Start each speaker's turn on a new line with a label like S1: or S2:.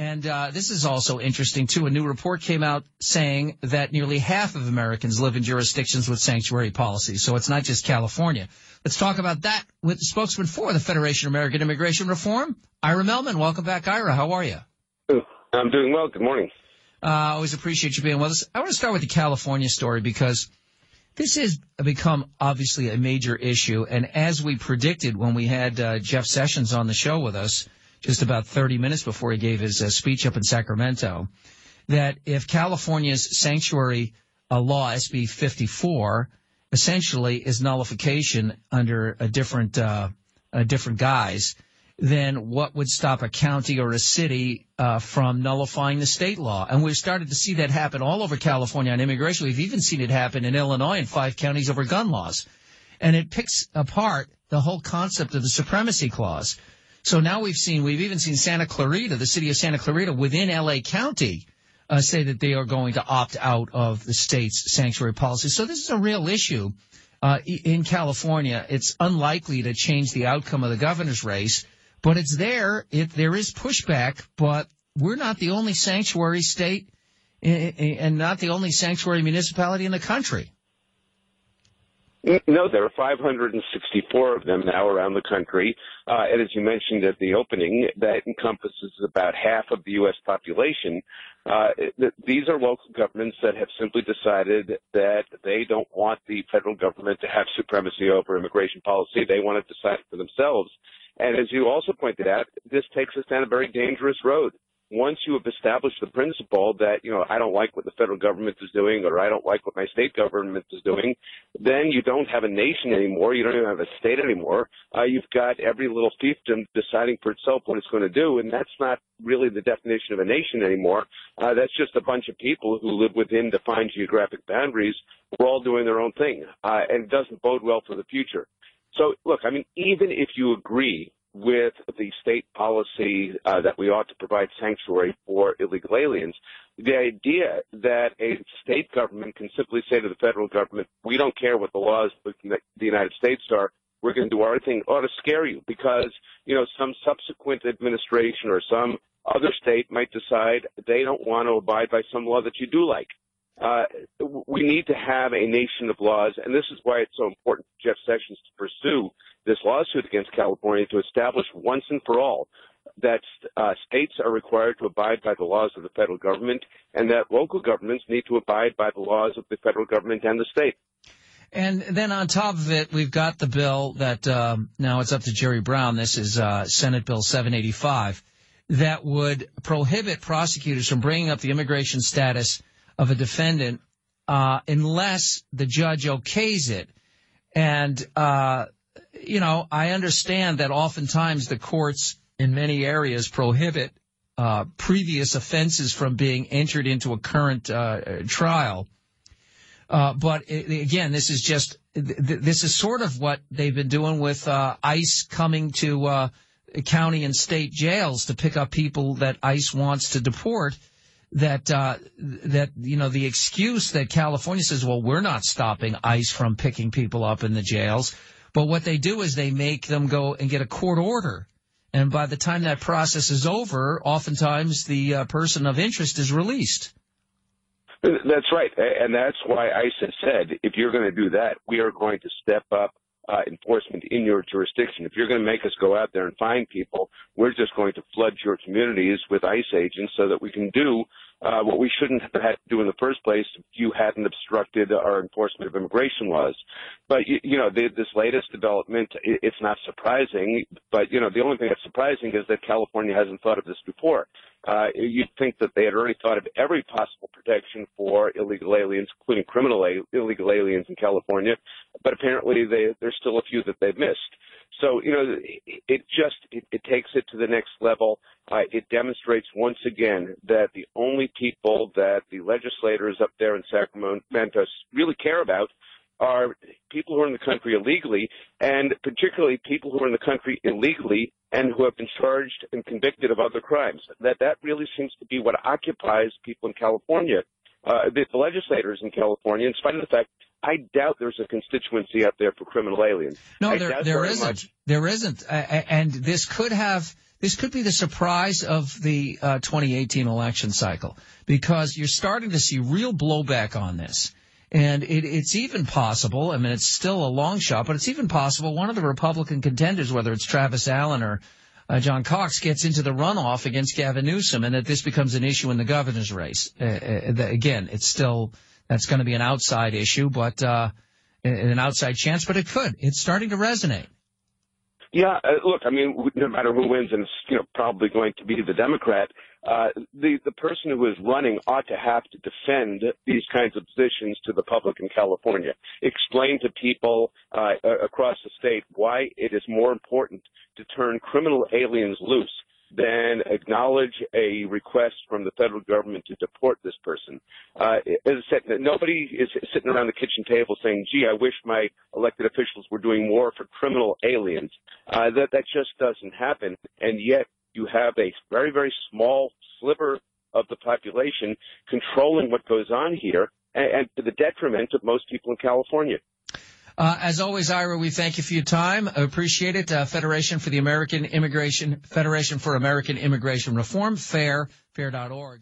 S1: And uh, this is also interesting, too. A new report came out saying that nearly half of Americans live in jurisdictions with sanctuary policies. So it's not just California. Let's talk about that with the spokesman for the Federation of American Immigration Reform, Ira Mehlman. Welcome back, Ira. How are you?
S2: I'm doing well. Good morning.
S1: Uh, I always appreciate you being with us. I want to start with the California story because this has become obviously a major issue. And as we predicted when we had uh, Jeff Sessions on the show with us just about 30 minutes before he gave his uh, speech up in Sacramento, that if California's sanctuary uh, law, SB 54, essentially is nullification under a different, uh, a different guise, then what would stop a county or a city uh, from nullifying the state law? And we've started to see that happen all over California on immigration. We've even seen it happen in Illinois in five counties over gun laws. And it picks apart the whole concept of the supremacy clause. So now we've seen, we've even seen Santa Clarita, the city of Santa Clarita within LA County, uh, say that they are going to opt out of the state's sanctuary policy. So this is a real issue uh, in California. It's unlikely to change the outcome of the governor's race but it's there. It, there is pushback, but we're not the only sanctuary state and not the only sanctuary municipality in the country.
S2: No, there are 564 of them now around the country. Uh, and as you mentioned at the opening, that encompasses about half of the U.S. population. Uh, these are local governments that have simply decided that they don't want the federal government to have supremacy over immigration policy. They want to decide for themselves. And as you also pointed out, this takes us down a very dangerous road. Once you have established the principle that, you know, I don't like what the federal government is doing or I don't like what my state government is doing, then you don't have a nation anymore. You don't even have a state anymore. Uh, you've got every little fiefdom deciding for itself what it's going to do. And that's not really the definition of a nation anymore. Uh, that's just a bunch of people who live within defined geographic boundaries. We're all doing their own thing. Uh, and it doesn't bode well for the future. So, look, I mean, even if you agree with the state policy uh, that we ought to provide sanctuary for illegal aliens, the idea that a state government can simply say to the federal government, we don't care what the laws of the United States are, we're going to do our thing, ought to scare you because, you know, some subsequent administration or some other state might decide they don't want to abide by some law that you do like. Uh, we need to have a nation of laws, and this is why it's so important for Jeff Sessions to pursue this lawsuit against California to establish once and for all that uh, states are required to abide by the laws of the federal government and that local governments need to abide by the laws of the federal government and the state.
S1: And then on top of it, we've got the bill that um, now it's up to Jerry Brown. This is uh, Senate Bill 785 that would prohibit prosecutors from bringing up the immigration status of a defendant uh, unless the judge okays it. And, uh, you know, I understand that oftentimes the courts in many areas prohibit uh, previous offenses from being entered into a current uh, trial. Uh, but again, this is just this is sort of what they've been doing with uh, ICE coming to county and state jails to pick up people that ICE wants to deport that uh, that you know the excuse that California says, well, we're not stopping ICE from picking people up in the jails, but what they do is they make them go and get a court order, and by the time that process is over, oftentimes the uh, person of interest is released.
S2: That's right, and that's why has said if you're going to do that, we are going to step up uh, enforcement in your jurisdiction. If you're going to make us go out there and find people, we're just going to flood your communities with ICE agents so that we can do uh, what we shouldn't have had to do in the first place if you hadn't obstructed our enforcement of immigration laws. But, you, you know, the, this latest development, it, it's not surprising, but, you know, the only thing that's surprising is that California hasn't thought of this before. Uh, you'd think that they had already thought of every possible protection for illegal aliens, including criminal a- illegal aliens in California, but apparently they, there's still a few that they've missed. So, you know, it just, it, it takes it to the next level. Uh, it demonstrates once again that the only people that the legislators up there in Sacramento really care about are people who are in the country illegally, and particularly people who are in the country illegally and who have been charged and convicted of other crimes. That that really seems to be what occupies people in California. Uh, the, legislators in California, in spite of the fact I doubt there's a constituency out there for criminal aliens.
S1: No, there, there isn't. Much. There isn't. Uh, and this could have this could be the surprise of the uh, 2018 election cycle because you're starting to see real blowback on this. And it, it's even possible, I mean, it's still a long shot, but it's even possible one of the Republican contenders, whether it's Travis Allen or uh, John Cox, gets into the runoff against Gavin Newsom and that this becomes an issue in the governor's race. Uh, uh, again, it's still, that's going to be an outside issue, but, uh, an outside chance, but it could. It's starting to resonate.
S2: Yeah, uh, look, I mean, no matter who wins, and it's you know probably going to be the Democrat, uh, the the person who is running ought to have to defend these kinds of positions to the public in California. Explain to people uh, across the state why it is more important to turn criminal aliens loose then acknowledge a request from the federal government to deport this person. Uh, as I said, nobody is sitting around the kitchen table saying, gee, I wish my elected officials were doing more for criminal aliens. Uh, that, that just doesn't happen. And yet you have a very, very small sliver of the population controlling what goes on here and, and to the detriment of most people in California.
S1: Uh, as always, Ira, we thank you for your time. I Appreciate it. Uh, Federation for the American Immigration, Federation for American Immigration Reform, FAIR, FAIR.org.